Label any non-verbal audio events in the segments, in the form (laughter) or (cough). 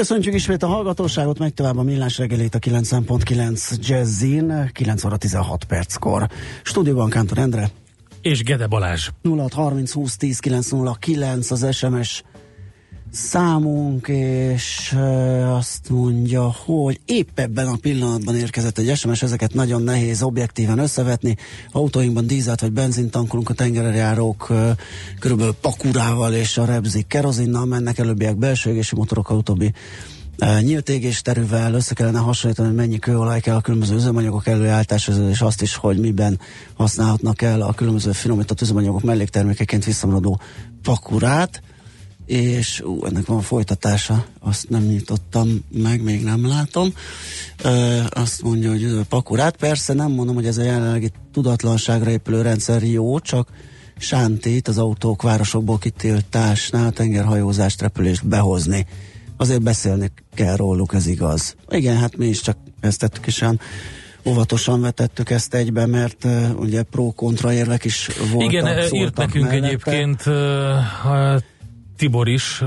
Köszöntjük ismét a hallgatóságot, megy tovább a millás reggelét a 90.9 Jazzin, 9 óra 16 perckor. Stúdióban Kántor Endre. És Gede Balázs. 0630 20 10 909 az SMS számunk, és azt mondja, hogy épp ebben a pillanatban érkezett egy SMS, ezeket nagyon nehéz objektíven összevetni. Autóinkban dízelt vagy benzint tankolunk, a tengerjárók körülbelül pakurával és a rebzik kerozinnal mennek, előbbiek belső égési motorok, utóbbi nyílt égésterűvel össze kellene hasonlítani, hogy mennyi kőolaj kell a különböző üzemanyagok előállításhoz, és azt is, hogy miben használhatnak el a különböző finomított üzemanyagok melléktermékeként visszamaradó pakurát és ú, ennek van folytatása, azt nem nyitottam meg, még nem látom. Ö, azt mondja, hogy pakurát, persze nem mondom, hogy ez a jelenlegi tudatlanságra épülő rendszer jó, csak sántít az autók városokból kitiltásnál tengerhajózást, repülést behozni. Azért beszélni kell róluk, ez igaz. Igen, hát mi is csak ezt tettük is olyan óvatosan vetettük ezt egybe, mert uh, ugye pro-kontra érvek is voltak. Igen, írt nekünk mellette. egyébként uh, Tibor is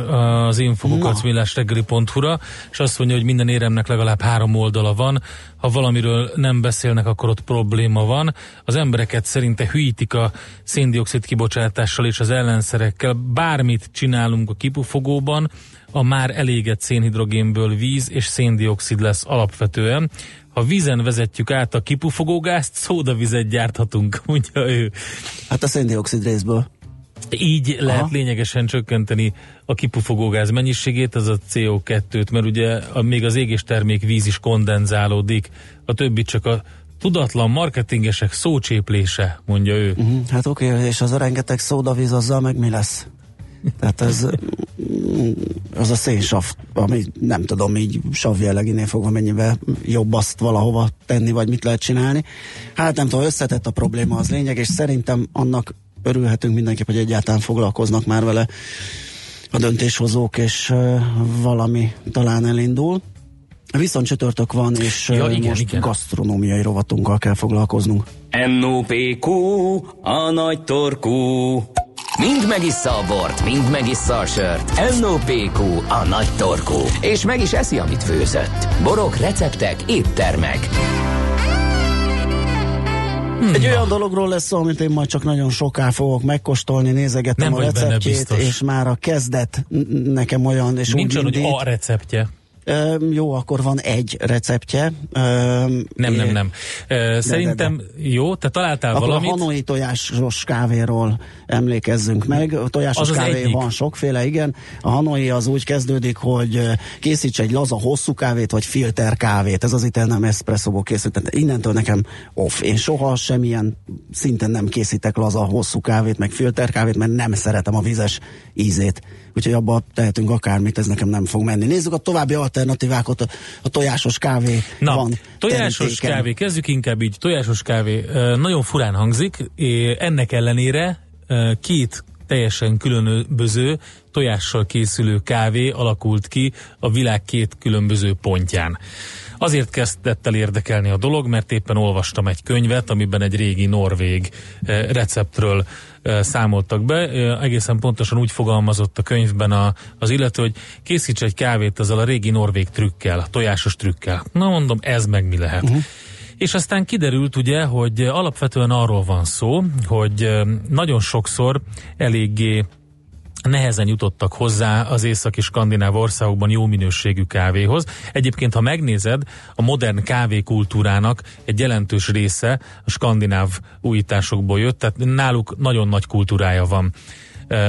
az infokukacmillásreggeli.hu-ra, és azt mondja, hogy minden éremnek legalább három oldala van. Ha valamiről nem beszélnek, akkor ott probléma van. Az embereket szerinte hűítik a széndiokszid kibocsátással és az ellenszerekkel. Bármit csinálunk a kipufogóban, a már elégett szénhidrogénből víz és széndiokszid lesz alapvetően. Ha vízen vezetjük át a kipufogógázt, szódavizet gyárthatunk, (laughs) mondja ő. Hát a széndiokszid részből. Így lehet Aha. lényegesen csökkenteni a kipufogógáz mennyiségét, az a CO2-t, mert ugye a, még az égés termék víz is kondenzálódik, a többi csak a tudatlan marketingesek szócséplése, mondja ő. Uh-huh. Hát oké, okay, és az a rengeteg szódavíz azzal meg mi lesz? Tehát ez az a szénsav, ami nem tudom, így sav jellegénél fogva mennyivel jobb azt valahova tenni, vagy mit lehet csinálni. Hát nem tudom, összetett a probléma az lényeg, és szerintem annak örülhetünk mindenképp, hogy egyáltalán foglalkoznak már vele a döntéshozók, és valami talán elindul. Viszont csütörtök van, és ja, igen, most igen. gasztronómiai rovatunkkal kell foglalkoznunk. NOPQ, a nagy torkú. Mind megissza a bort, mind megissza a sört. NOPQ, a nagy torkú. És meg is eszi, amit főzött. Borok, receptek, éttermek. Hmm. Egy olyan dologról lesz szó, amit én majd csak nagyon soká fogok megkóstolni, nézegetem Nem a receptjét, és már a kezdet nekem olyan, és Nincs úgy indít, hogy a receptje. Jó, akkor van egy receptje. Nem, nem, nem. Szerintem de, de, de. jó, te találtál akkor valamit. a hanoi tojásos kávéról emlékezzünk meg. A tojásos az kávé az van sokféle, igen. A hanoi az úgy kezdődik, hogy készíts egy laza hosszú kávét, vagy filter kávét. Ez az itt nem eszpresszóból készült. Tehát innentől nekem off. Én soha semmilyen szinten nem készítek laza hosszú kávét, meg filter kávét, mert nem szeretem a vizes ízét úgyhogy abba tehetünk akármit, ez nekem nem fog menni. Nézzük a további alternatívákat, a, tojásos kávé Na, van. Tojásos terítéken. kávé, kezdjük inkább így, tojásos kávé, nagyon furán hangzik, ennek ellenére két teljesen különböző tojással készülő kávé alakult ki a világ két különböző pontján. Azért kezdett el érdekelni a dolog, mert éppen olvastam egy könyvet, amiben egy régi norvég receptről számoltak be. Egészen pontosan úgy fogalmazott a könyvben a, az illető, hogy készíts egy kávét azzal a régi norvég trükkel, a tojásos trükkel. Na mondom, ez meg mi lehet. Uh-huh. És aztán kiderült ugye, hogy alapvetően arról van szó, hogy nagyon sokszor eléggé nehezen jutottak hozzá az északi skandináv országokban jó minőségű kávéhoz. Egyébként, ha megnézed, a modern kávékultúrának egy jelentős része a skandináv újításokból jött, tehát náluk nagyon nagy kultúrája van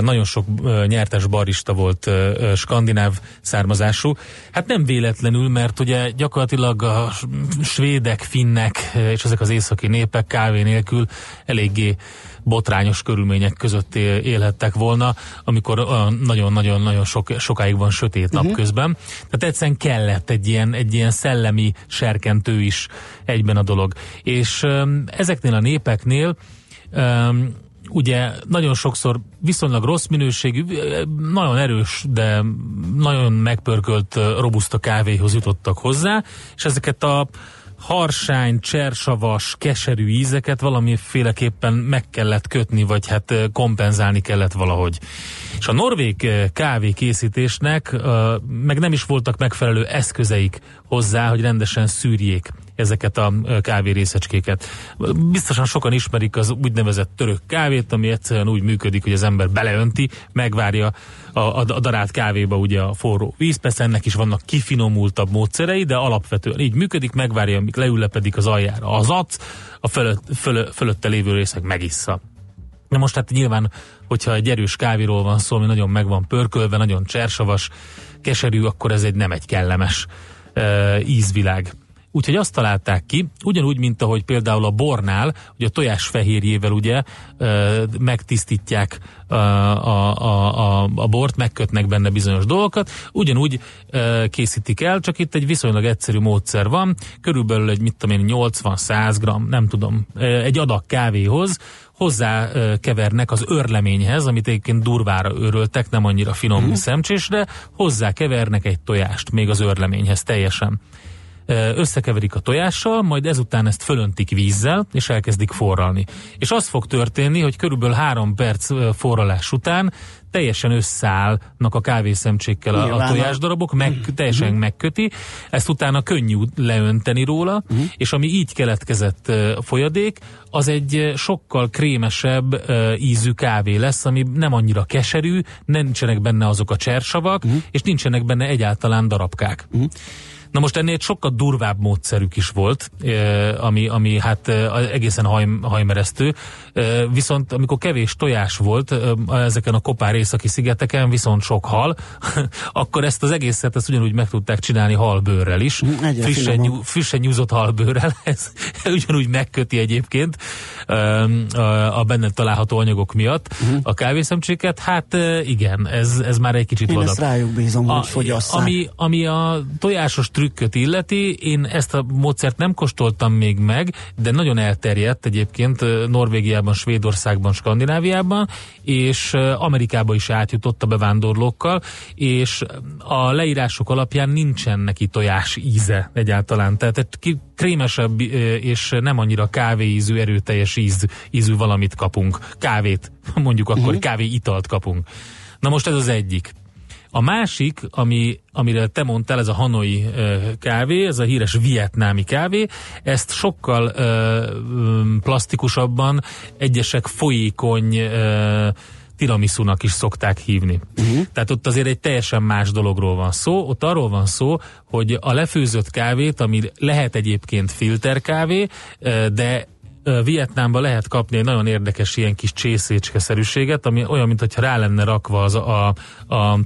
nagyon sok nyertes barista volt skandináv származású. Hát nem véletlenül, mert ugye gyakorlatilag a svédek, finnek és ezek az északi népek kávé nélkül eléggé botrányos körülmények között élhettek volna, amikor nagyon-nagyon-nagyon sok, sokáig van sötét nap uh-huh. közben. Tehát egyszerűen kellett egy ilyen, egy ilyen szellemi serkentő is egyben a dolog. És ezeknél a népeknél ugye nagyon sokszor viszonylag rossz minőségű, nagyon erős, de nagyon megpörkölt robuszta kávéhoz jutottak hozzá, és ezeket a harsány, csersavas, keserű ízeket valamiféleképpen meg kellett kötni, vagy hát kompenzálni kellett valahogy. És a norvég kávé készítésnek meg nem is voltak megfelelő eszközeik hozzá, hogy rendesen szűrjék ezeket a kávérészecskéket. Biztosan sokan ismerik az úgynevezett török kávét, ami egyszerűen úgy működik, hogy az ember beleönti, megvárja a, a, a darált kávéba ugye a forró víz, persze ennek is vannak kifinomultabb módszerei, de alapvetően így működik, megvárja, amíg leülepedik az aljára az ac, a fölött, föl, fölötte lévő részek megissza. Na most hát nyilván, hogyha egy erős kávéról van szó, ami nagyon meg van pörkölve, nagyon csersavas, keserű, akkor ez egy nem egy kellemes uh, ízvilág. Úgyhogy azt találták ki, ugyanúgy, mint ahogy például a bornál, hogy a tojás fehérjével ugye megtisztítják a, a, a, a, bort, megkötnek benne bizonyos dolgokat, ugyanúgy készítik el, csak itt egy viszonylag egyszerű módszer van, körülbelül egy, mit tudom én, 80-100 gram, nem tudom, egy adag kávéhoz, hozzá kevernek az örleményhez, amit egyébként durvára őröltek, nem annyira finom uh-huh. szemcsésre, hozzá kevernek egy tojást még az örleményhez teljesen összekeverik a tojással, majd ezután ezt fölöntik vízzel, és elkezdik forralni. És az fog történni, hogy körülbelül három perc forralás után teljesen összeállnak a kávészemcsékkel a, a tojásdarabok, meg, uh-huh. teljesen uh-huh. megköti, ezt utána könnyű leönteni róla, uh-huh. és ami így keletkezett folyadék, az egy sokkal krémesebb ízű kávé lesz, ami nem annyira keserű, nincsenek benne azok a csersavak, uh-huh. és nincsenek benne egyáltalán darabkák. Uh-huh. Na most ennél sokkal durvább módszerük is volt, ami, ami hát egészen haj, hajmeresztő. Viszont amikor kevés tojás volt ezeken a kopár északi szigeteken, viszont sok hal, (laughs) akkor ezt az egészet ezt ugyanúgy meg tudták csinálni halbőrrel is. frissen, nyú, frissen nyúzott halbőrrel, (laughs) ez ugyanúgy megköti egyébként a benne található anyagok miatt uh-huh. a kávészemcséket. Hát igen, ez, ez már egy kicsit Én vadabb. ezt rájuk bízom, a, hogy fogyasszák. Ami, ami a tojásos trükköt illeti, én ezt a módszert nem kóstoltam még meg, de nagyon elterjedt egyébként Norvégiában, Svédországban, Skandináviában, és Amerikába is átjutott a bevándorlókkal, és a leírások alapján nincsen neki tojás íze egyáltalán. Tehát egy krémesebb és nem annyira kávéízű, erőteljes íz, ízű valamit kapunk. Kávét, (laughs) mondjuk akkor uh-huh. kávé italt kapunk. Na most ez az egyik. A másik, ami, amire te mondtál, ez a hanoi kávé, ez a híres vietnámi kávé, ezt sokkal uh, plastikusabban egyesek folyékony uh, tiramisunak is szokták hívni. Uh-huh. Tehát ott azért egy teljesen más dologról van szó. Ott arról van szó, hogy a lefőzött kávét, ami lehet egyébként filterkávé, de Vietnámban lehet kapni egy nagyon érdekes ilyen kis csészécske-szerűséget, ami olyan, mintha rá lenne rakva az a, a, a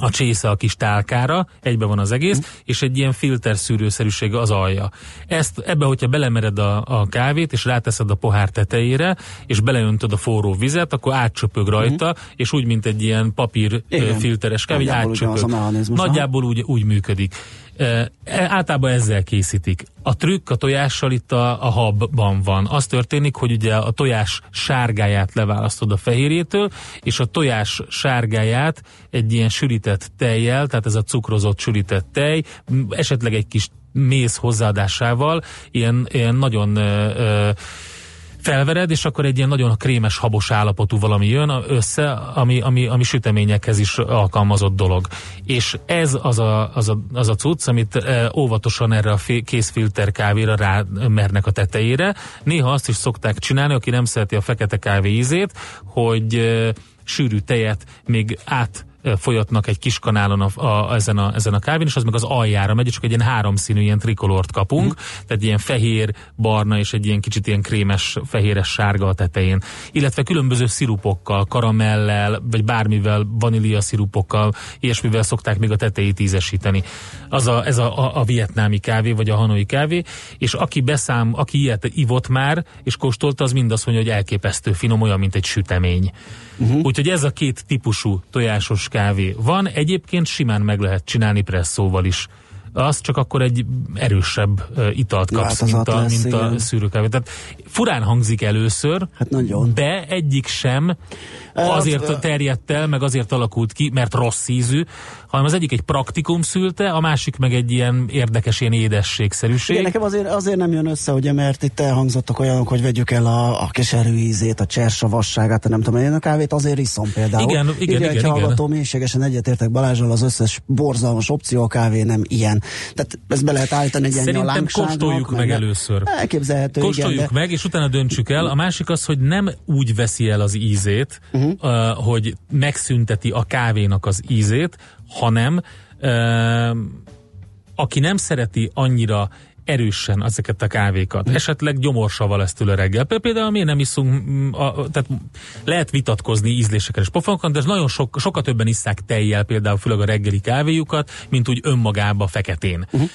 a csésze a kis tálkára, egybe van az egész, mm. és egy ilyen filterszűrőszerűség az alja. Ezt ebbe, hogyha belemered a, a kávét, és ráteszed a pohár tetejére, és beleöntöd a forró vizet, akkor átcsöpög rajta, mm. és úgy, mint egy ilyen papír Igen. filteres kávé, átcsöpög. Nagyjából úgy, úgy működik. E, általában ezzel készítik. A trükk a tojással itt a, a habban van. Az történik, hogy ugye a tojás sárgáját leválasztod a fehérjétől, és a tojás sárgáját egy ilyen sűrített tejjel, tehát ez a cukrozott sűrített tej, esetleg egy kis méz hozzáadásával, ilyen, ilyen nagyon ö, ö, felvered, és akkor egy ilyen nagyon krémes, habos állapotú valami jön össze, ami, ami, ami süteményekhez is alkalmazott dolog. És ez az a, az a, az a cucc, amit e, óvatosan erre a készfilter kávéra rá mernek a tetejére. Néha azt is szokták csinálni, aki nem szereti a fekete kávé ízét, hogy e, sűrű tejet még át folyatnak egy kis kanálon a, a, ezen, a, ezen a kávén, és az meg az aljára megy, és csak egy ilyen háromszínű ilyen trikolort kapunk, mm. tehát ilyen fehér, barna és egy ilyen kicsit ilyen krémes, fehéres sárga a tetején. Illetve különböző szirupokkal, karamellel, vagy bármivel, vanília szirupokkal, ilyesmivel szokták még a tetejét ízesíteni. Az a, ez a, a, a vietnámi kávé, vagy a hanoi kávé, és aki beszám, aki ilyet ivott már, és kóstolta, az mind azt mondja, hogy elképesztő finom, olyan, mint egy sütemény. Uh-huh. Úgyhogy ez a két típusú tojásos kávé van. Egyébként simán meg lehet csinálni presszóval is az csak akkor egy erősebb italt kapsz, mint a, lesz, mint a szűrőkávé. Tehát furán hangzik először, hát nagyon. de egyik sem azért terjedt el, meg azért alakult ki, mert rossz ízű, hanem az egyik egy praktikum szülte, a másik meg egy ilyen érdekes, ilyen édességszerűség. Igen, nekem azért, azért nem jön össze, ugye, mert itt elhangzottak olyanok, hogy vegyük el a, a keserű ízét, a csersavasságát, nem tudom, én a kávét azért iszom például. Igen, igen, Így, igen. hallgató, mélységesen egyetértek Balázsral, az összes borzalmas opció a kávé nem ilyen. Tehát ezt be lehet állítani egy Szerintem kóstoljuk meg, meg először. Elképzelhető, Kóstoljuk igen, de... meg, és utána döntsük el. A másik az, hogy nem úgy veszi el az ízét, uh-huh. uh, hogy megszünteti a kávénak az ízét, hanem uh, aki nem szereti annyira erősen ezeket a kávékat. Esetleg gyomorsaval ezt tőle reggel. Például miért nem iszunk, a, tehát lehet vitatkozni ízlésekkel és pofánkon, de nagyon sok, sokkal többen isszák tejjel például főleg a reggeli kávéjukat, mint úgy önmagába feketén. Uh-huh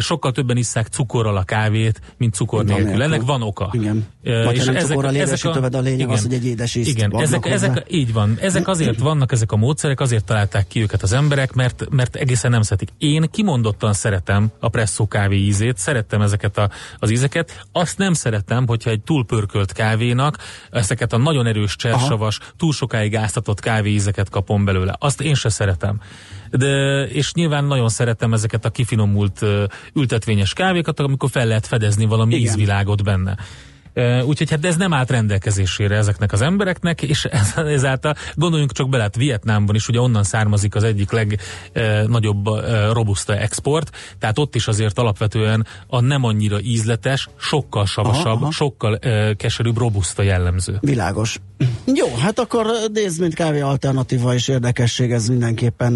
sokkal többen isszák cukorral a kávét, mint cukor nélkül. nélkül. Ennek van oka. Igen. Vagy és nem ezek, ezek a, a lényeg igen, az, hogy egy édes Igen, ezek, ezek, így van. Ezek azért vannak, ezek a módszerek, azért találták ki őket az emberek, mert, mert egészen nem szeretik. Én kimondottan szeretem a presszó kávé ízét, szerettem ezeket a, az ízeket. Azt nem szeretem, hogyha egy túlpörkölt kávénak ezeket a nagyon erős csersavas, túl sokáig áztatott kávé ízeket kapom belőle. Azt én se szeretem de, és nyilván nagyon szeretem ezeket a kifinomult ültetvényes kávékat, amikor fel lehet fedezni valami Igen. ízvilágot benne. Úgyhogy hát ez nem állt rendelkezésére ezeknek az embereknek, és ezáltal gondoljunk csak bele, hát Vietnámban is ugye onnan származik az egyik legnagyobb robusta export, tehát ott is azért alapvetően a nem annyira ízletes, sokkal savasabb, aha, aha. sokkal keserűbb robusta jellemző. Világos. Jó, hát akkor nézd, mint kávé alternatíva és érdekesség, ez mindenképpen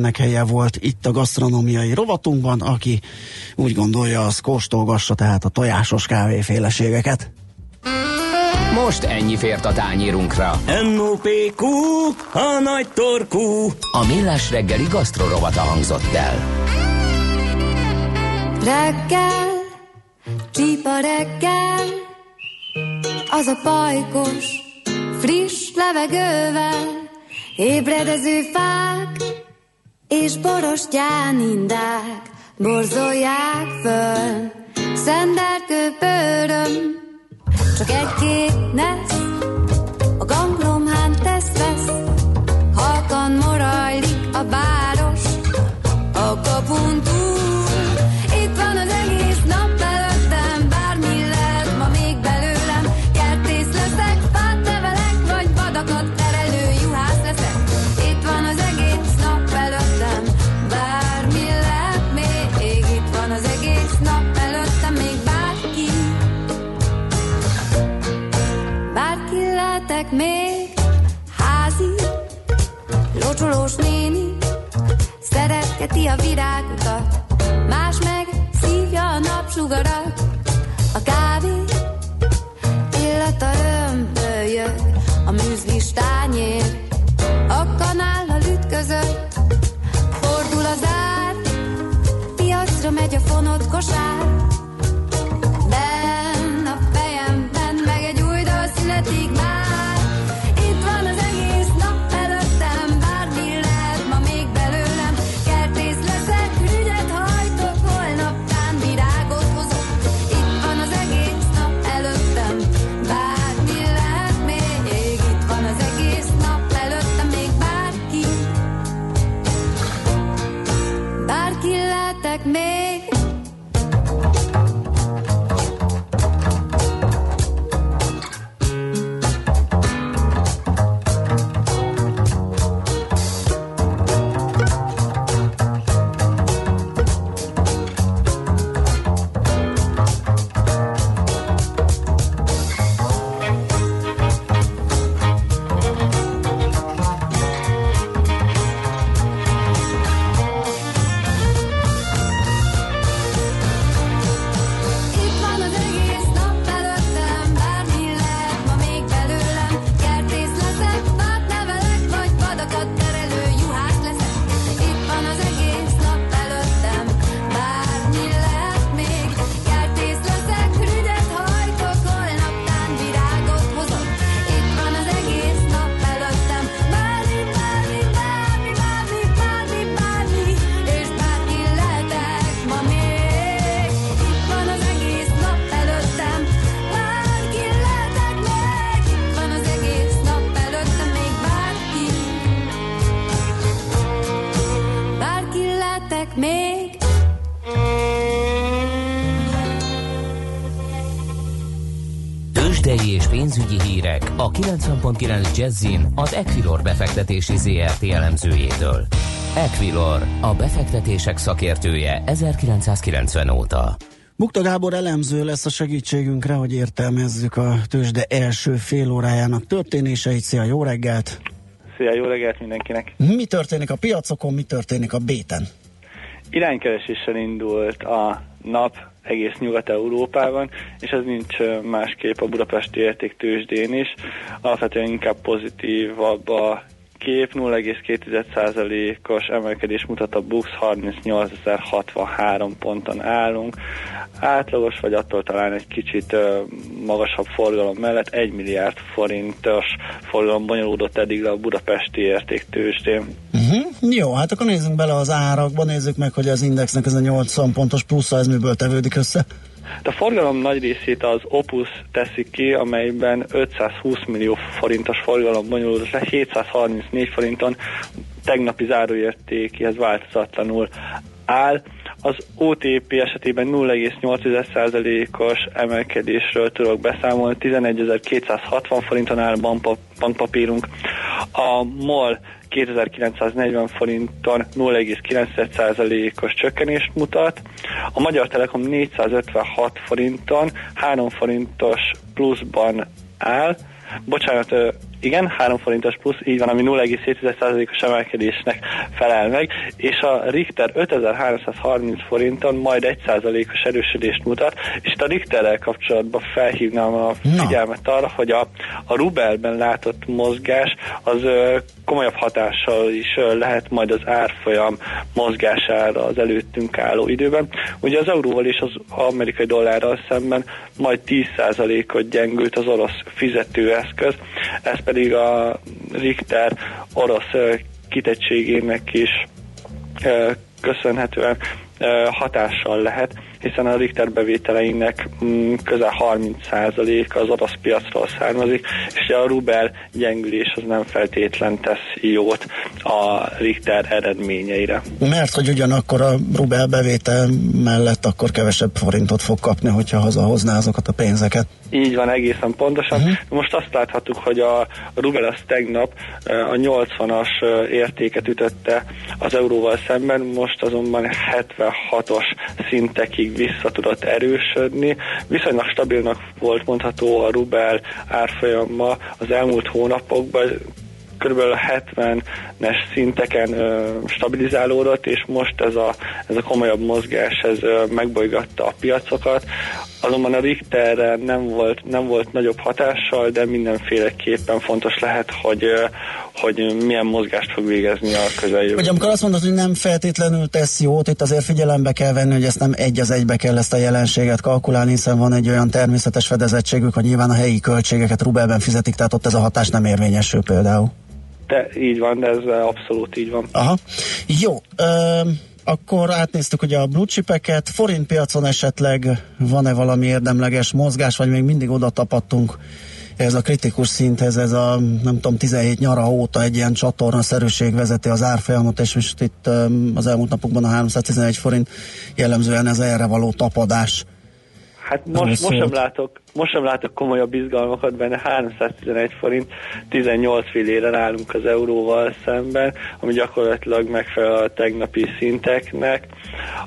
nek helye volt itt a gasztronómiai rovatunkban, aki úgy gondolja, az kóstolgassa tehát a tojásos kávéféleségeket. Most ennyi fért a tányírunkra. M.O.P.Q. A nagy torkú. A millás reggeli gasztrorovata hangzott el. Reggel, csípa reggel, az a pajkos, friss levegővel, ébredező fák és borostyánindák borzolják föl. Szenderkő pöröm, csak egy-két nesz, a ganglomhán tesz-vesz, halkan morajlik a város, a kapun túl. Locsolós néni, szeretgeti a virágokat, más meg szívja a napsugarat, a kávé illata ömbölyög, a műzlis tányér, a kanállal ütközött, fordul az ár, piacra megy a fonott kosár, 90.9 Jazzin az Equilor befektetési ZRT elemzőjétől. Equilor, a befektetések szakértője 1990 óta. Bukta Gábor elemző lesz a segítségünkre, hogy értelmezzük a tőzsde első fél órájának történéseit. Szia, jó reggelt! Szia, jó reggelt mindenkinek! Mi történik a piacokon, mi történik a béten? Iránykereséssel indult a nap egész Nyugat-Európában, és ez nincs másképp a budapesti értéktősdén is. Alapvetően inkább pozitívabb a kép 0,2%-os emelkedés mutat a BUX 38.063 ponton állunk. Átlagos vagy attól talán egy kicsit magasabb forgalom mellett 1 milliárd forintos forgalom bonyolódott eddig a budapesti értéktősdén. Uh-huh. Jó, hát akkor nézzünk bele az árakba, nézzük meg, hogy az indexnek ez a 80 pontos plusz, ez miből tevődik össze. De a forgalom nagy részét az Opus teszi ki, amelyben 520 millió forintos forgalom bonyolódott le, 734 forinton tegnapi záróértékéhez változatlanul áll. Az OTP esetében 0,8%-os emelkedésről tudok beszámolni, 11.260 forinton áll bankpapírunk. A MOL 2940 forinton 0,9%-os csökkenést mutat. A Magyar Telekom 456 forinton 3 forintos pluszban áll. Bocsánat, igen, 3 forintos plusz, így van, ami 0,7%-os emelkedésnek felel meg, és a Richter 5330 forinton majd 1%-os erősödést mutat, és itt a Richterrel kapcsolatban felhívnám a figyelmet arra, hogy a, a Rubelben látott mozgás az komolyabb hatással is lehet majd az árfolyam mozgására az előttünk álló időben. Ugye az euróval és az amerikai dollárral szemben majd 10%-ot gyengült az orosz fizetőeszköz, ez pedig a Richter orosz kitettségének is köszönhetően hatással lehet, hiszen a Richter bevételeinek mm, közel 30% az orosz piacról származik, és a rubel gyengülés az nem feltétlen tesz jót a Richter eredményeire. Mert hogy ugyanakkor a rubel bevétel mellett akkor kevesebb forintot fog kapni, hogyha hazahozná azokat a pénzeket. Így van, egészen pontosan. Uh-huh. Most azt láthattuk, hogy a rubel az tegnap a 80-as értéket ütötte az euróval szemben, most azonban 76-os szintekig vissza tudott erősödni. Viszonylag stabilnak volt mondható a rubel árfolyama az elmúlt hónapokban, kb. 70-es szinteken stabilizálódott, és most ez a, ez a komolyabb mozgás ez megbolygatta a piacokat. Azonban a Richterre nem volt, nem volt nagyobb hatással, de mindenféleképpen fontos lehet, hogy, hogy milyen mozgást fog végezni a közeljövőben. Hogy amikor azt mondod, hogy nem feltétlenül tesz jót, itt azért figyelembe kell venni, hogy ezt nem egy az egybe kell ezt a jelenséget kalkulálni, hiszen van egy olyan természetes fedezettségük, hogy nyilván a helyi költségeket rubelben fizetik, tehát ott ez a hatás nem érvényesül például. De így van, de ez abszolút így van. Aha. Jó, ö, akkor átnéztük ugye a blue chipeket, forint piacon esetleg van-e valami érdemleges mozgás, vagy még mindig oda tapadtunk ez a kritikus szinthez, ez a nem tudom, 17 nyara óta egy ilyen csatorna szerűség vezeti az árfolyamot, és most itt az elmúlt napokban a 311 forint jellemzően ez erre való tapadás. Hát most, most, sem látok, most sem látok komolyabb izgalmakat benne, 311 forint, 18 fillére állunk az euróval szemben, ami gyakorlatilag megfelel a tegnapi szinteknek.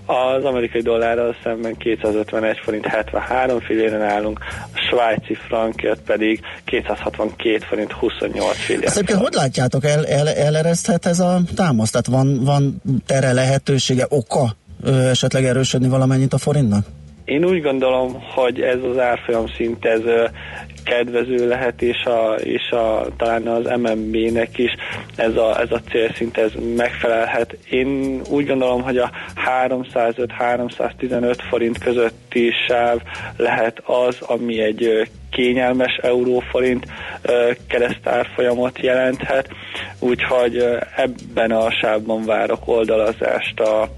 Az amerikai dollárral szemben 251 forint, 73 filléren állunk, a svájci frankért pedig 262 forint, 28 fillére. Ezt egyébként hogy látjátok, el, el, elereszthet ez a támaszt? Tehát van, van tere lehetősége, oka ö, esetleg erősödni valamennyit a forintnak? Én úgy gondolom, hogy ez az árfolyam szint ez kedvező lehet, és, a, és a, talán az MMB-nek is ez a, ez a célszint ez megfelelhet. Én úgy gondolom, hogy a 305-315 forint közötti sáv lehet az, ami egy kényelmes euróforint keresztárfolyamot jelenthet, úgyhogy ebben a sávban várok oldalazást a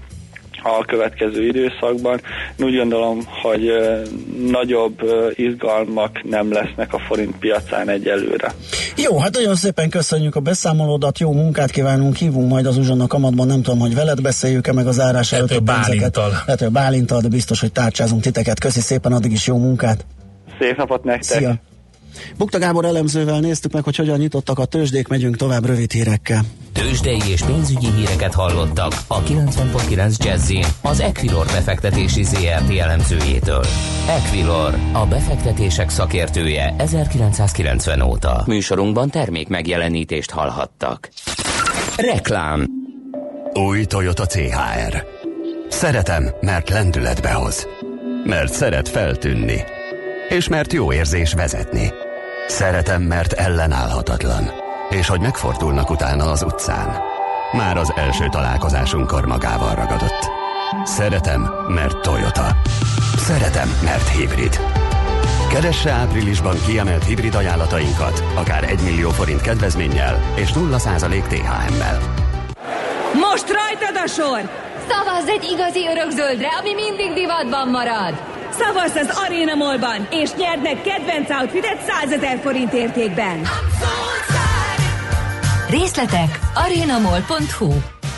a következő időszakban. Én úgy gondolom, hogy nagyobb izgalmak nem lesznek a forint piacán egyelőre. Jó, hát nagyon szépen köszönjük a beszámolódat, jó munkát kívánunk, hívunk majd az uzsonnak kamatban, nem tudom, hogy veled beszéljük-e meg az árás előtt a pénzeket. Lehet, hogy Bálintal, de biztos, hogy tárcsázunk titeket. Köszi szépen, addig is jó munkát. Szép napot nektek! Szia! Bukta Gábor elemzővel néztük meg, hogy hogyan nyitottak a tőzsdék, megyünk tovább rövid hírekkel. Tőzsdei és pénzügyi híreket hallottak a 90.9 jazz az Equilor befektetési ZRT elemzőjétől. Equilor, a befektetések szakértője 1990 óta. Műsorunkban termék megjelenítést hallhattak. Reklám Új Toyota CHR. Szeretem, mert lendületbe hoz. Mert szeret feltűnni. És mert jó érzés vezetni. Szeretem, mert ellenállhatatlan. És hogy megfordulnak utána az utcán. Már az első találkozásunkkor magával ragadott. Szeretem, mert Toyota. Szeretem, mert hibrid. Keresse áprilisban kiemelt hibrid ajánlatainkat, akár 1 millió forint kedvezménnyel és 0% THM-mel. Most rajtad a sor! Szavazz egy igazi örökzöldre, ami mindig divatban marad! Szavazz az Arena Mallban, és nyerd meg kedvenc outfitet 100 ezer forint értékben! Részletek arenamall.hu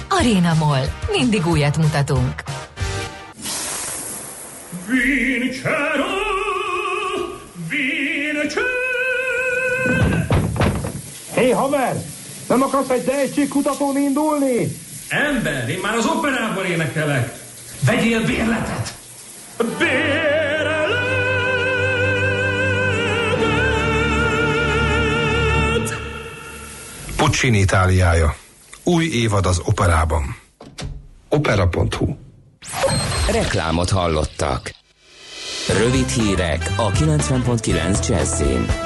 Arena Mall. Mindig újat mutatunk. Vincero, vincero. Hé, hey, haver! Nem akarsz egy tehetségkutatón indulni? Ember, én már az operában énekelek. Vegyél bérletet! Puccini Itáliája. Új évad az operában. Opera.hu Reklámot hallottak. Rövid hírek a 90.9 Jazzin.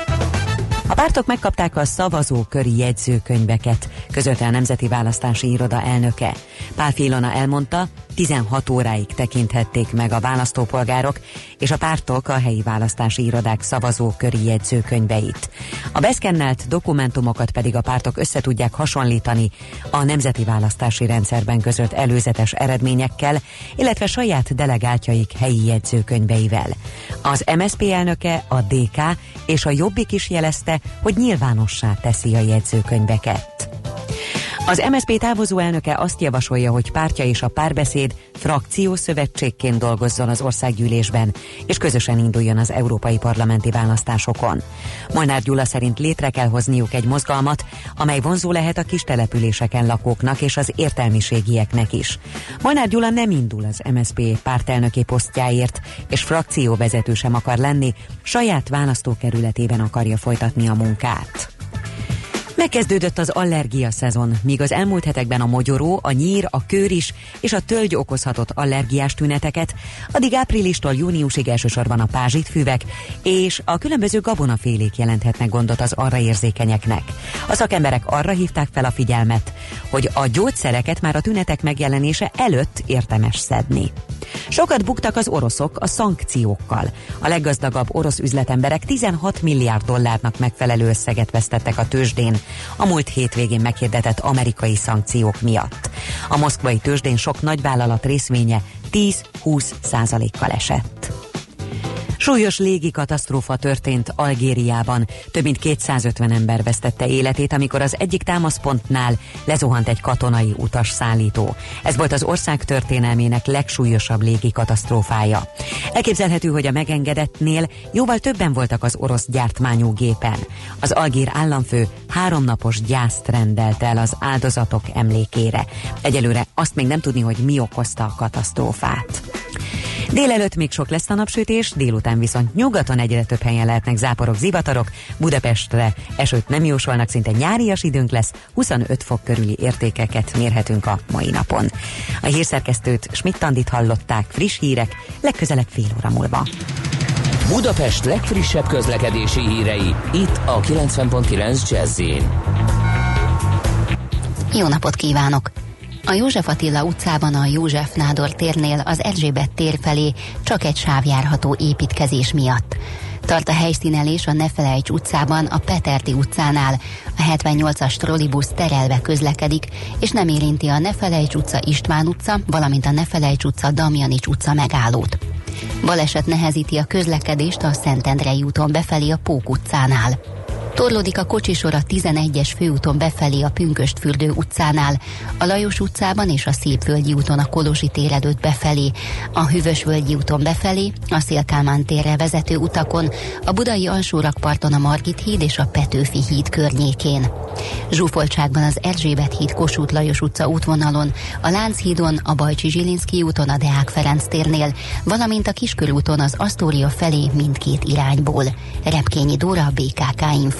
A pártok megkapták a szavazóköri jegyzőkönyveket, közölte a Nemzeti Választási Iroda elnöke. Pál Filona elmondta, 16 óráig tekinthették meg a választópolgárok és a pártok a helyi választási irodák szavazóköri jegyzőkönyveit. A beszkennelt dokumentumokat pedig a pártok összetudják hasonlítani a nemzeti választási rendszerben között előzetes eredményekkel, illetve saját delegáltjaik helyi jegyzőkönyveivel. Az MSZP elnöke, a DK és a Jobbik is jelezte, hogy nyilvánossá teszi a jegyzőkönyveket. Az MSZP távozó elnöke azt javasolja, hogy pártja és a párbeszéd frakciószövetségként dolgozzon az országgyűlésben, és közösen induljon az európai parlamenti választásokon. Molnár Gyula szerint létre kell hozniuk egy mozgalmat, amely vonzó lehet a kis településeken lakóknak és az értelmiségieknek is. Molnár Gyula nem indul az MSZP pártelnöki posztjáért, és frakcióvezető sem akar lenni, saját választókerületében akarja folytatni a munkát. Megkezdődött az allergia szezon, míg az elmúlt hetekben a mogyoró, a nyír, a kőr is és a tölgy okozhatott allergiás tüneteket, addig áprilistól júniusig elsősorban a pázsitfüvek és a különböző gabonafélék jelenthetnek gondot az arra érzékenyeknek. A szakemberek arra hívták fel a figyelmet, hogy a gyógyszereket már a tünetek megjelenése előtt érdemes szedni. Sokat buktak az oroszok a szankciókkal. A leggazdagabb orosz üzletemberek 16 milliárd dollárnak megfelelő összeget vesztettek a tőzsdén a múlt hétvégén meghirdetett amerikai szankciók miatt. A moszkvai tőzsdén sok nagyvállalat részvénye 10-20 százalékkal esett. Súlyos légi katasztrófa történt Algériában. Több mint 250 ember vesztette életét, amikor az egyik támaszpontnál lezuhant egy katonai utas szállító. Ez volt az ország történelmének legsúlyosabb légi katasztrófája. Elképzelhető, hogy a megengedettnél jóval többen voltak az orosz gyártmányú gépen. Az algír államfő háromnapos gyászt rendelt el az áldozatok emlékére. Egyelőre azt még nem tudni, hogy mi okozta a katasztrófát. Délelőtt még sok lesz a napsütés, délután viszont nyugaton egyre több helyen lehetnek záporok, zivatarok, Budapestre esőt nem jósolnak, szinte nyárias időnk lesz, 25 fok körüli értékeket mérhetünk a mai napon. A hírszerkesztőt Schmidt-Tandit hallották, friss hírek, legközelebb fél óra múlva. Budapest legfrissebb közlekedési hírei, itt a 90.9 jazz Jó napot kívánok! A József Attila utcában a József Nádor térnél az Erzsébet tér felé csak egy sávjárható építkezés miatt. Tart a helyszínelés a Nefelejts utcában, a Peterti utcánál. A 78-as trollibusz terelve közlekedik, és nem érinti a Nefelejts utca István utca, valamint a Nefelejts utca Damjanics utca megállót. Baleset nehezíti a közlekedést a Szentendrei úton befelé a Pók utcánál. Torlódik a kocsisor a 11-es főúton befelé a Pünköstfürdő utcánál, a Lajos utcában és a Szépvölgyi úton a Kolosi tér előtt befelé, a Hűvösvölgyi úton befelé, a Szélkámán térre vezető utakon, a Budai alsórakparton a Margit híd és a Petőfi híd környékén. Zsúfoltságban az Erzsébet híd Kossuth Lajos utca útvonalon, a Lánchídon, a Bajcsi Zsilinszki úton a Deák Ferenc térnél, valamint a Kiskörúton az Asztória felé mindkét irányból. Repkényi Dóra, BKK Info.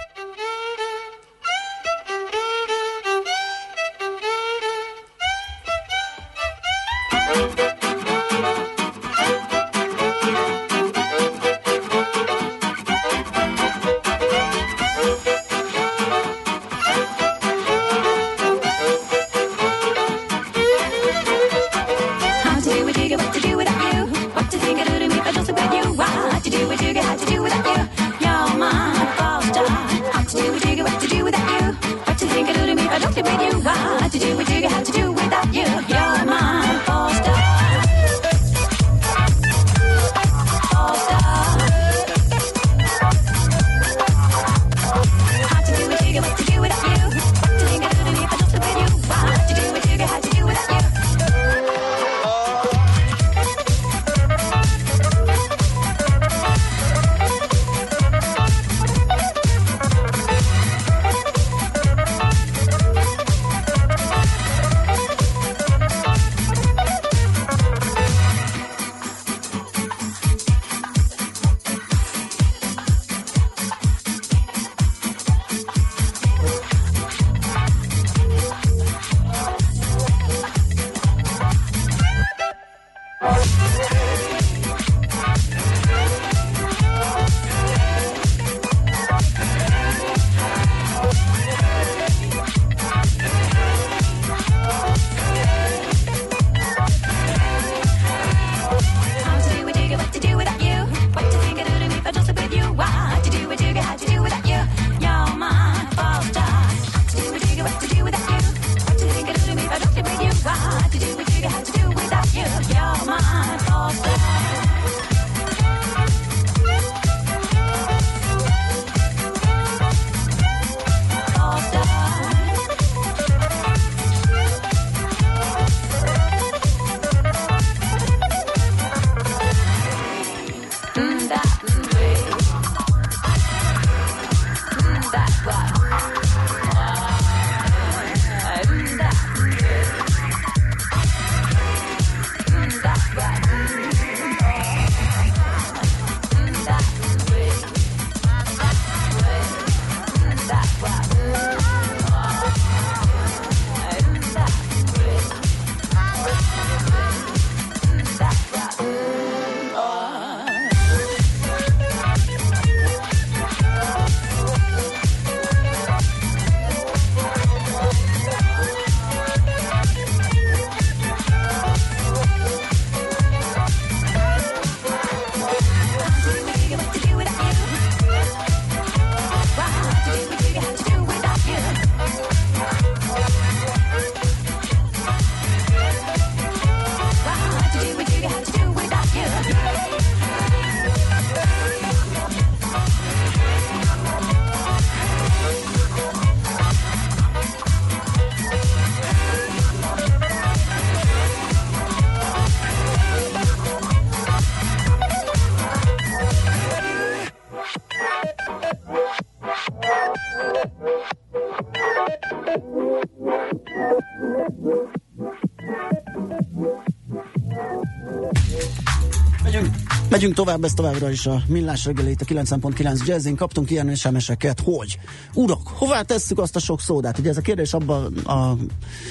Megyünk tovább, ez továbbra is a millás reggelét, a 9.9 jazzin. Kaptunk ilyen SMS-eket, hogy urak, hová tesszük azt a sok szódát? Ugye ez a kérdés abban a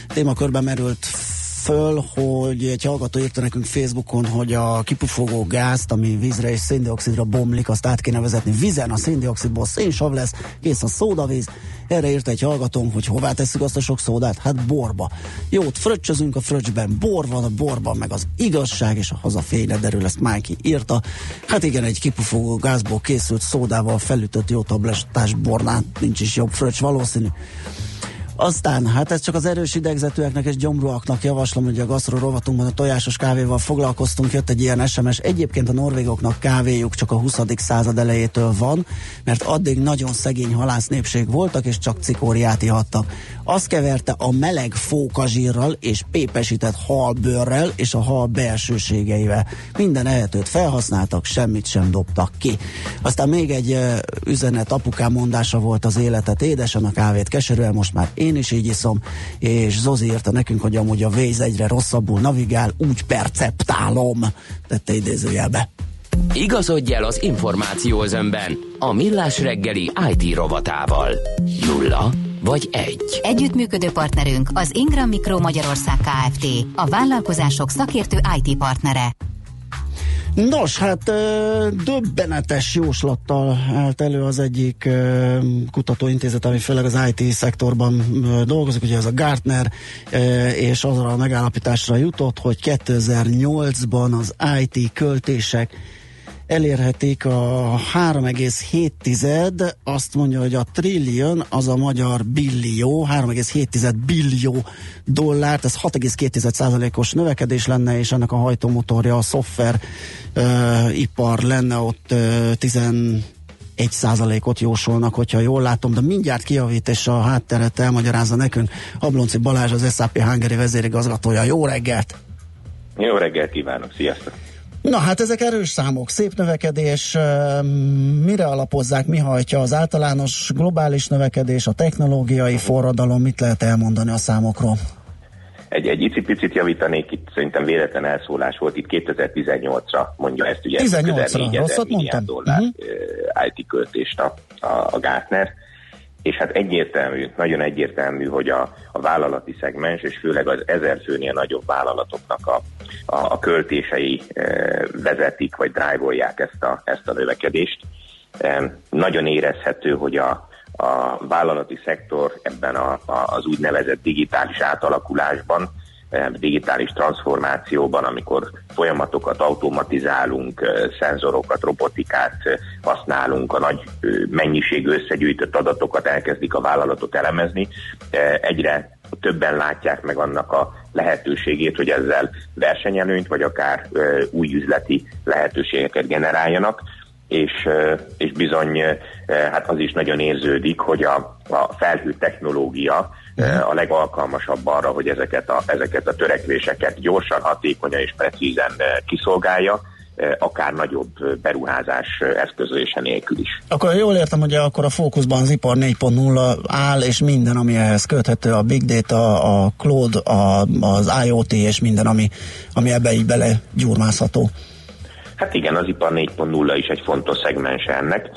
témakörben merült föl, hogy egy hallgató írta nekünk Facebookon, hogy a kipufogó gázt, ami vízre és széndiokszidra bomlik, azt át kéne vezetni vizen, a széndiokszidból szénsav lesz, kész a szódavíz. Erre írta egy hallgatóm, hogy hová tesszük azt a sok szódát? Hát borba. Jót fröccsözünk a fröccsben, bor van a borban, meg az igazság, és a haza derül, ezt Májki írta. Hát igen, egy kipufogó gázból készült szódával felütött jó tablettás bornál nincs is jobb fröccs valószínű. Aztán, hát ez csak az erős idegzetűeknek és gyomruaknak javaslom, hogy a gasztro rovatunkban a tojásos kávéval foglalkoztunk, jött egy ilyen SMS. Egyébként a norvégoknak kávéjuk csak a 20. század elejétől van, mert addig nagyon szegény halásznépség voltak, és csak cikóriát ihattak. Azt keverte a meleg fókazsírral és pépesített halbőrrel és a hal belsőségeivel. Minden ehetőt felhasználtak, semmit sem dobtak ki. Aztán még egy üzenet, apukám mondása volt az életet édesen, a kávét keserűen, most már én is így iszom, és Zozi írta nekünk, hogy amúgy a Waze egyre rosszabbul navigál, úgy perceptálom, tette idézőjelbe. Igazodj el az információ özönben a Millás reggeli IT rovatával. Nulla vagy egy. Együttműködő partnerünk az Ingram Micro Magyarország Kft. A vállalkozások szakértő IT partnere. Nos, hát döbbenetes jóslattal állt elő az egyik kutatóintézet, ami főleg az IT szektorban dolgozik, ugye ez a Gartner, és azra a megállapításra jutott, hogy 2008-ban az IT költések elérhetik a 3,7, azt mondja, hogy a trillion az a magyar billió, 3,7 billió dollárt, ez 6,2 os növekedés lenne, és ennek a hajtómotorja a szoftver uh, ipar lenne ott uh, 11 százalékot jósolnak, hogyha jól látom, de mindjárt kijavít és a hátteret elmagyarázza nekünk. Ablonci Balázs, az SAP Hungary vezérigazgatója. Jó reggelt! Jó reggelt kívánok, sziasztok! Na hát ezek erős számok, szép növekedés, mire alapozzák, mi hajtja az általános globális növekedés, a technológiai forradalom, mit lehet elmondani a számokról? Egy, egy icipicit javítanék, itt szerintem véletlen elszólás volt, itt 2018-ra mondja ezt ugye 18-ra, rosszat mondtam? dollár uh-huh. IT költést a, a, a Gartner, és hát egyértelmű, nagyon egyértelmű, hogy a, a vállalati szegmens, és főleg az ezer főnél nagyobb vállalatoknak a, a, a költései e, vezetik, vagy drive ezt a, ezt a növekedést. E, nagyon érezhető, hogy a, a vállalati szektor ebben a, a, az úgynevezett digitális átalakulásban digitális transformációban, amikor folyamatokat automatizálunk, szenzorokat, robotikát használunk, a nagy mennyiségű összegyűjtött adatokat elkezdik a vállalatot elemezni, egyre többen látják meg annak a lehetőségét, hogy ezzel versenyelőnyt, vagy akár új üzleti lehetőségeket generáljanak és, és bizony hát az is nagyon érződik, hogy a, a felhő technológia a legalkalmasabb arra, hogy ezeket a, ezeket a törekvéseket gyorsan, hatékonyan és precízen kiszolgálja, akár nagyobb beruházás eszközölése nélkül is. Akkor jól értem, hogy akkor a fókuszban az ipar 4.0 áll, és minden, ami ehhez köthető, a big data, a cloud, a, az IoT és minden, ami, ami ebbe így bele gyurmázható. Hát igen, az ipar 4.0 is egy fontos szegmens ennek,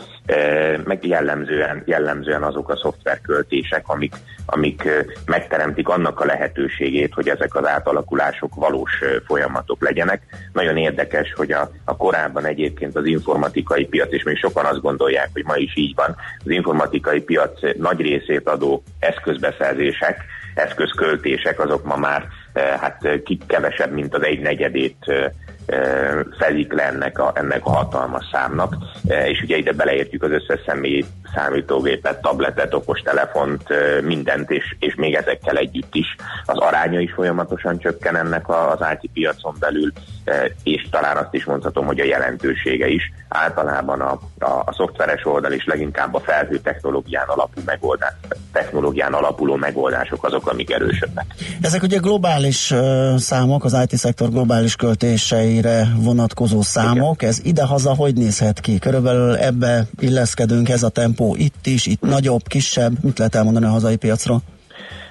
meg jellemzően, jellemzően azok a szoftverköltések, amik, amik megteremtik annak a lehetőségét, hogy ezek az átalakulások valós folyamatok legyenek. Nagyon érdekes, hogy a, a korábban egyébként az informatikai piac, és még sokan azt gondolják, hogy ma is így van, az informatikai piac nagy részét adó eszközbeszerzések, eszközköltések, azok ma már hát kevesebb, mint az egy negyedét fedik le ennek a, ennek a hatalmas számnak, és ugye ide beleértjük az összes személyi számítógépet, tabletet, okostelefont, mindent, és, és még ezekkel együtt is az aránya is folyamatosan csökken ennek az IT piacon belül, és talán azt is mondhatom, hogy a jelentősége is. Általában a, a, a szoftveres oldal és leginkább a felhő technológián alapú megoldás, technológián alapuló megoldások azok, amik erősödnek. Ezek ugye globális számok, az IT-szektor globális költéseire vonatkozó számok. Igen. Ez idehaza hogy nézhet ki? Körülbelül ebbe illeszkedünk ez a tempó itt is, itt nagyobb, kisebb. Mit lehet elmondani a hazai piacról?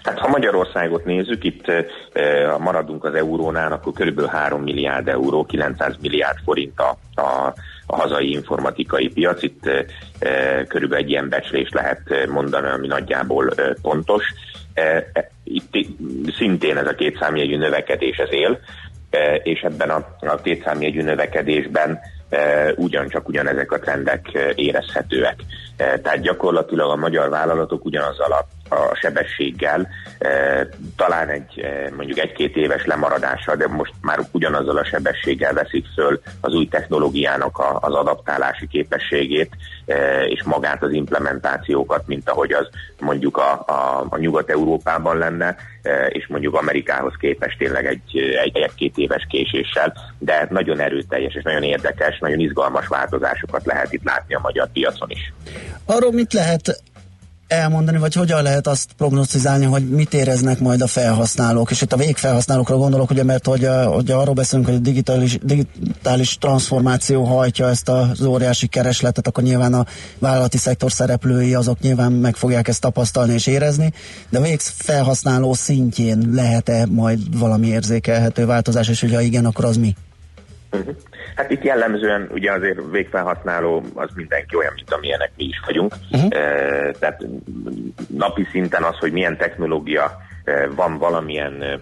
Hát ha Magyarországot nézzük, itt e, maradunk az eurónál, akkor körülbelül 3 milliárd euró, 900 milliárd forint a, a, a hazai informatikai piac. Itt e, körülbelül egy ilyen becslés lehet mondani, ami nagyjából e, pontos. E, itt szintén ez a két számjegyű növekedés ez él, és ebben a, a két számjegyű növekedésben ugyancsak ugyanezek a trendek érezhetőek. Tehát gyakorlatilag a magyar vállalatok ugyanazzal a a sebességgel, talán egy mondjuk egy-két éves lemaradással, de most már ugyanazzal a sebességgel veszik föl az új technológiának a, az adaptálási képességét, és magát az implementációkat, mint ahogy az mondjuk a, a, a Nyugat-Európában lenne, és mondjuk Amerikához képest tényleg egy, egy, egy-két éves késéssel, de nagyon erőteljes és nagyon érdekes, nagyon izgalmas változásokat lehet itt látni a magyar piacon is. Arról mit lehet elmondani, vagy hogyan lehet azt prognosztizálni, hogy mit éreznek majd a felhasználók, és itt a végfelhasználókra gondolok, ugye, mert hogy, hogy arról beszélünk, hogy a digitális, digitális transformáció hajtja ezt az óriási keresletet, akkor nyilván a vállalati szektor szereplői azok nyilván meg fogják ezt tapasztalni és érezni, de a végfelhasználó szintjén lehet-e majd valami érzékelhető változás, és hogyha igen, akkor az mi? Uh-huh. Hát itt jellemzően ugye azért végfelhasználó az mindenki olyan, mint amilyenek mi is vagyunk. Uh-huh. E, tehát napi szinten az, hogy milyen technológia e, van valamilyen e,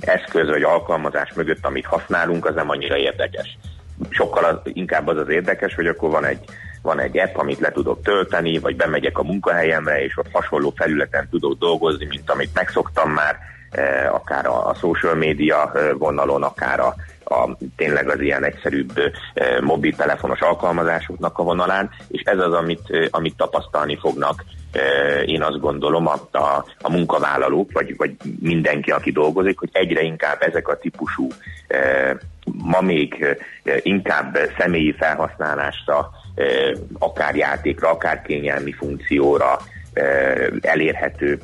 eszköz vagy alkalmazás mögött, amit használunk, az nem annyira érdekes. Sokkal az, inkább az az érdekes, hogy akkor van egy van egy app, amit le tudok tölteni, vagy bemegyek a munkahelyemre, és ott hasonló felületen tudok dolgozni, mint amit megszoktam már, akár a, a social media vonalon, akár a, a, tényleg az ilyen egyszerűbb mobiltelefonos alkalmazásoknak a vonalán, és ez az, amit, amit tapasztalni fognak én azt gondolom a, a, a munkavállalók, vagy, vagy mindenki, aki dolgozik, hogy egyre inkább ezek a típusú ma még inkább személyi felhasználásra, akár játékra, akár kényelmi funkcióra elérhető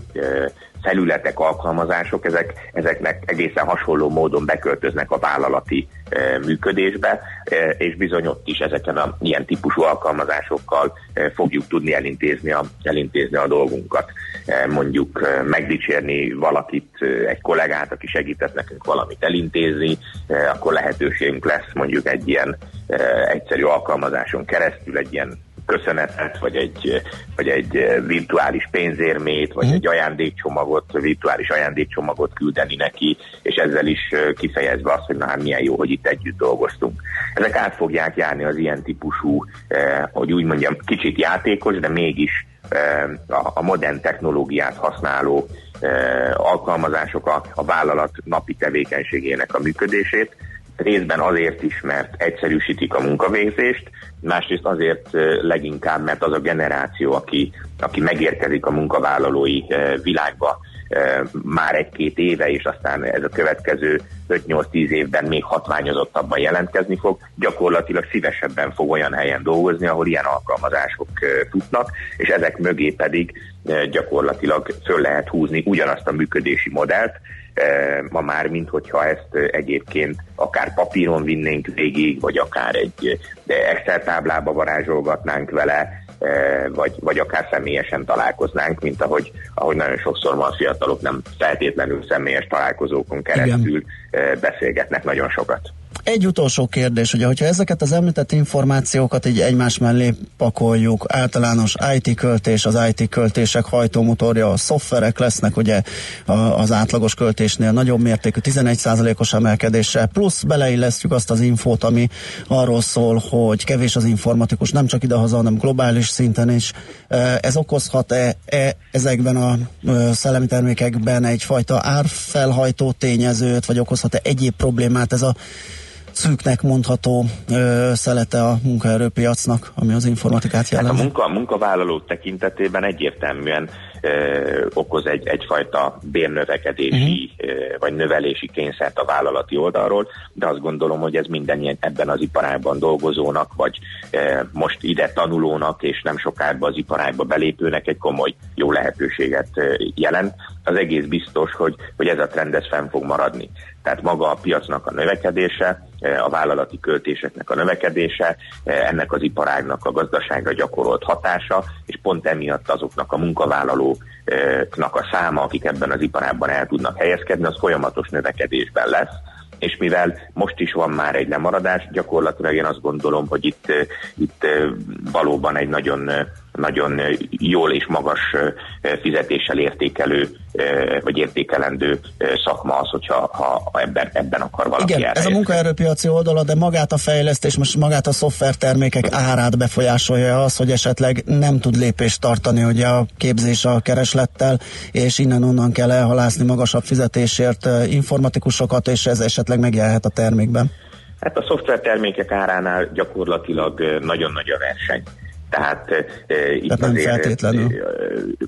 felületek, alkalmazások, ezek, ezeknek egészen hasonló módon beköltöznek a vállalati e, működésbe, e, és bizony ott is ezeken a ilyen típusú alkalmazásokkal e, fogjuk tudni elintézni a, elintézni a dolgunkat. E, mondjuk e, megdicsérni valakit, e, egy kollégát, aki segített nekünk valamit elintézni, e, akkor lehetőségünk lesz mondjuk egy ilyen e, egyszerű alkalmazáson keresztül egy ilyen köszönetet, vagy egy, vagy egy virtuális pénzérmét, vagy mm. egy ajándékcsomagot, virtuális ajándékcsomagot küldeni neki, és ezzel is kifejezve azt, hogy na hát milyen jó, hogy itt együtt dolgoztunk. Ezek át fogják járni az ilyen típusú, eh, hogy úgy mondjam, kicsit játékos, de mégis eh, a, a modern technológiát használó eh, alkalmazások a, a vállalat napi tevékenységének a működését, részben azért is, mert egyszerűsítik a munkavégzést, másrészt azért leginkább, mert az a generáció, aki, aki megérkezik a munkavállalói világba már egy-két éve, és aztán ez a következő 5-8-10 évben még hatványozottabban jelentkezni fog, gyakorlatilag szívesebben fog olyan helyen dolgozni, ahol ilyen alkalmazások futnak, és ezek mögé pedig gyakorlatilag föl lehet húzni ugyanazt a működési modellt, ma már, mint hogyha ezt egyébként akár papíron vinnénk végig, vagy akár egy Excel táblába varázsolgatnánk vele, vagy, vagy akár személyesen találkoznánk, mint ahogy, ahogy nagyon sokszor van fiatalok nem feltétlenül személyes találkozókon keresztül Igen. beszélgetnek nagyon sokat. Egy utolsó kérdés, ugye, hogyha ezeket az említett információkat így egymás mellé pakoljuk, általános IT költés, az IT költések hajtómotorja, a szoftverek lesznek ugye az átlagos költésnél nagyobb mértékű 11%-os emelkedéssel, plusz beleillesztjük azt az infót, ami arról szól, hogy kevés az informatikus, nem csak idehaza, hanem globális szinten is. Ez okozhat-e e ezekben a szellemi termékekben egyfajta árfelhajtó tényezőt, vagy okozhat-e egyéb problémát ez a szűknek mondható ö, szelete a munkaerőpiacnak, ami az informatikát jelenti? Hát a munka, munkavállalók tekintetében egyértelműen okoz egy, egyfajta bérnövekedési uh-huh. vagy növelési kényszert a vállalati oldalról, de azt gondolom, hogy ez minden ilyen ebben az iparágban dolgozónak, vagy most ide tanulónak, és nem sokába az iparágba belépőnek egy komoly jó lehetőséget jelent. Az egész biztos, hogy, hogy ez a trend ez fenn fog maradni. Tehát maga a piacnak a növekedése, a vállalati költéseknek a növekedése, ennek az iparágnak a gazdaságra gyakorolt hatása, és pont emiatt azoknak a munkavállalóknak a száma, akik ebben az iparágban el tudnak helyezkedni, az folyamatos növekedésben lesz. És mivel most is van már egy lemaradás, gyakorlatilag én azt gondolom, hogy itt, itt valóban egy nagyon nagyon jól és magas fizetéssel értékelő vagy értékelendő szakma az, hogyha ha ebben, ebben akar valaki Igen, ez a munkaerőpiaci oldala, de magát a fejlesztés, most magát a szoftvertermékek árát befolyásolja az, hogy esetleg nem tud lépést tartani ugye a képzés a kereslettel, és innen-onnan kell elhalászni magasabb fizetésért informatikusokat, és ez esetleg megjelenhet a termékben. Hát a szoftvertermékek áránál gyakorlatilag nagyon nagy a verseny. Tehát e, itt nem azért feltétlenül.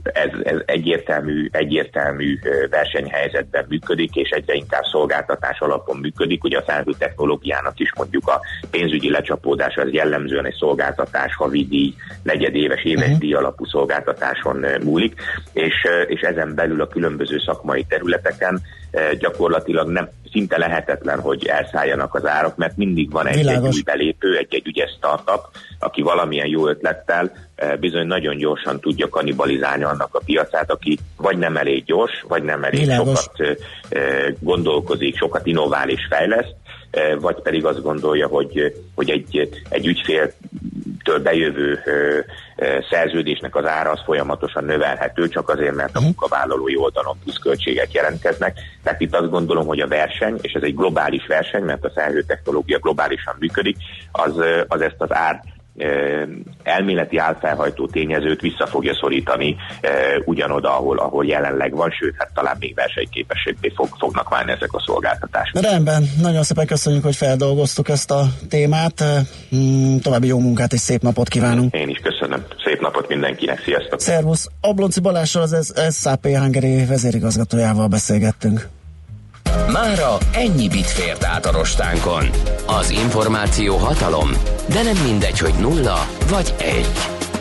ez, ez egyértelmű, egyértelmű versenyhelyzetben működik, és egyre inkább szolgáltatás alapon működik. Ugye a felhő technológiának is mondjuk a pénzügyi lecsapódás az jellemzően egy szolgáltatás, havidíj, negyedéves, éves uh-huh. díj alapú szolgáltatáson múlik, és, és ezen belül a különböző szakmai területeken gyakorlatilag nem szinte lehetetlen, hogy elszálljanak az árak, mert mindig van egy, egy új belépő, egy-egy ügyes startup, aki valamilyen jó ötlettel bizony nagyon gyorsan tudja kanibalizálni annak a piacát, aki vagy nem elég gyors, vagy nem elég Világos. sokat gondolkozik, sokat innovál és fejleszt, vagy pedig azt gondolja, hogy, hogy egy, egy ügyféltől bejövő szerződésnek az ára az folyamatosan növelhető, csak azért, mert a mhm. munkavállalói oldalon pluszköltségek jelentkeznek. Tehát itt azt gondolom, hogy a verseny, és ez egy globális verseny, mert a felhőtechnológia globálisan működik, az, az ezt az ár elméleti álfelhajtó tényezőt vissza fogja szorítani ugyanoda, ahol, ahol jelenleg van, sőt, hát talán még versenyképesebbé fog, fognak válni ezek a szolgáltatások. Rendben, nagyon szépen köszönjük, hogy feldolgoztuk ezt a témát. Mm, további jó munkát és szép napot kívánunk. Én is köszönöm. Szép napot mindenkinek, sziasztok! Szervusz! Ablonci Balással az SAP Hungary vezérigazgatójával beszélgettünk. Mára ennyi bit fért át a rostánkon. Az információ hatalom, de nem mindegy, hogy nulla vagy egy.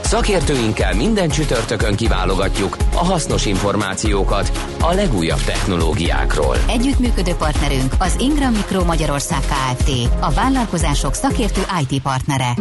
Szakértőinkkel minden csütörtökön kiválogatjuk a hasznos információkat a legújabb technológiákról. Együttműködő partnerünk az Ingram Micro Magyarország Kft. A vállalkozások szakértő IT partnere.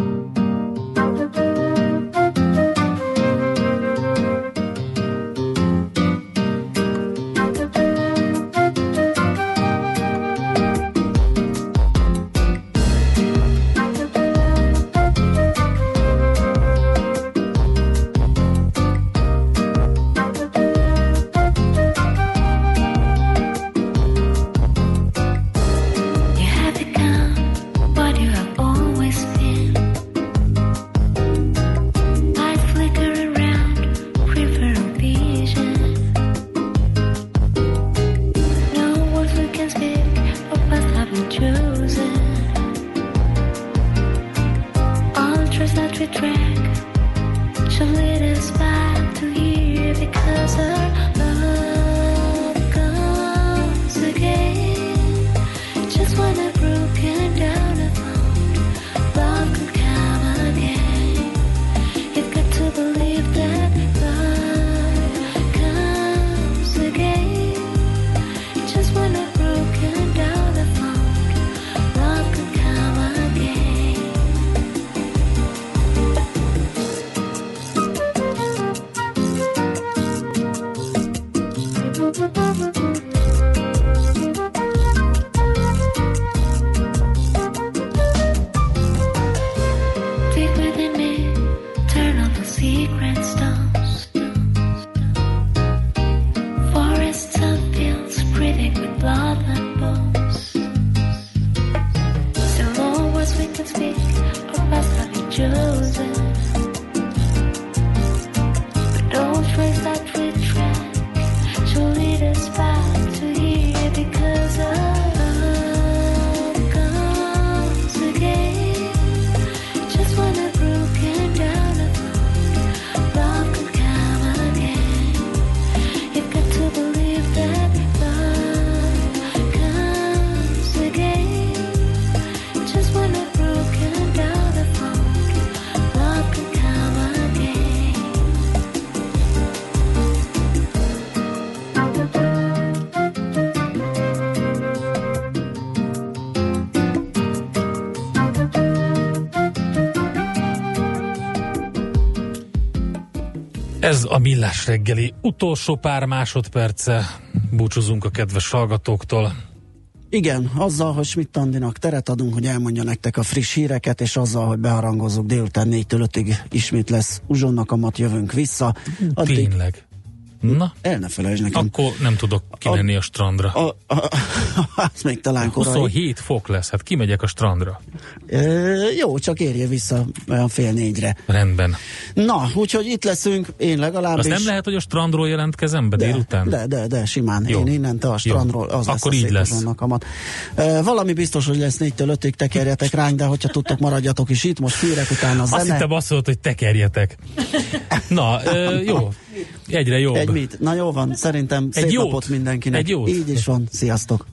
Ez a Millás reggeli utolsó pár másodperce. Búcsúzunk a kedves hallgatóktól. Igen, azzal, hogy Schmidt Andinak teret adunk, hogy elmondja nektek a friss híreket, és azzal, hogy beharangozzuk délután 4-től 5-ig ismét lesz uzsonnak amat, jövünk vissza. Addig... Tényleg. Na? El ne felejtsd nekem. Akkor nem tudok kimenni a, a strandra. A, a, a, az még talán korai. 27 fok lesz, hát kimegyek a strandra. E, jó, csak érje vissza olyan fél négyre. Rendben. Na, úgyhogy itt leszünk, én legalábbis. Az nem lehet, hogy a strandról jelentkezem be de, délután? De, de, de, simán. Jó. Én innen, te a strandról, az Akkor lesz így lesz. Amat. E, valami biztos, hogy lesz 4-től 5-ig, tekerjetek rány, de hogyha tudtok, maradjatok is itt, most hírek után a zene. Azt hittem azt mondod, hogy tekerjetek. Na, e, jó. Egyre jobb. Egy mit? Na jó van, szerintem egy szép jót. napot mindenkinek. Egy jót. Így is van. Sziasztok!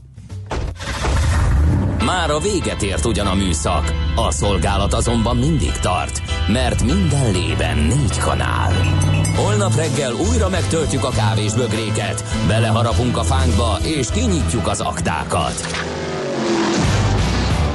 Már a véget ért ugyan a műszak, a szolgálat azonban mindig tart, mert minden lében négy kanál. Holnap reggel újra megtöltjük a kávés bögréket, beleharapunk a fánkba és kinyitjuk az aktákat.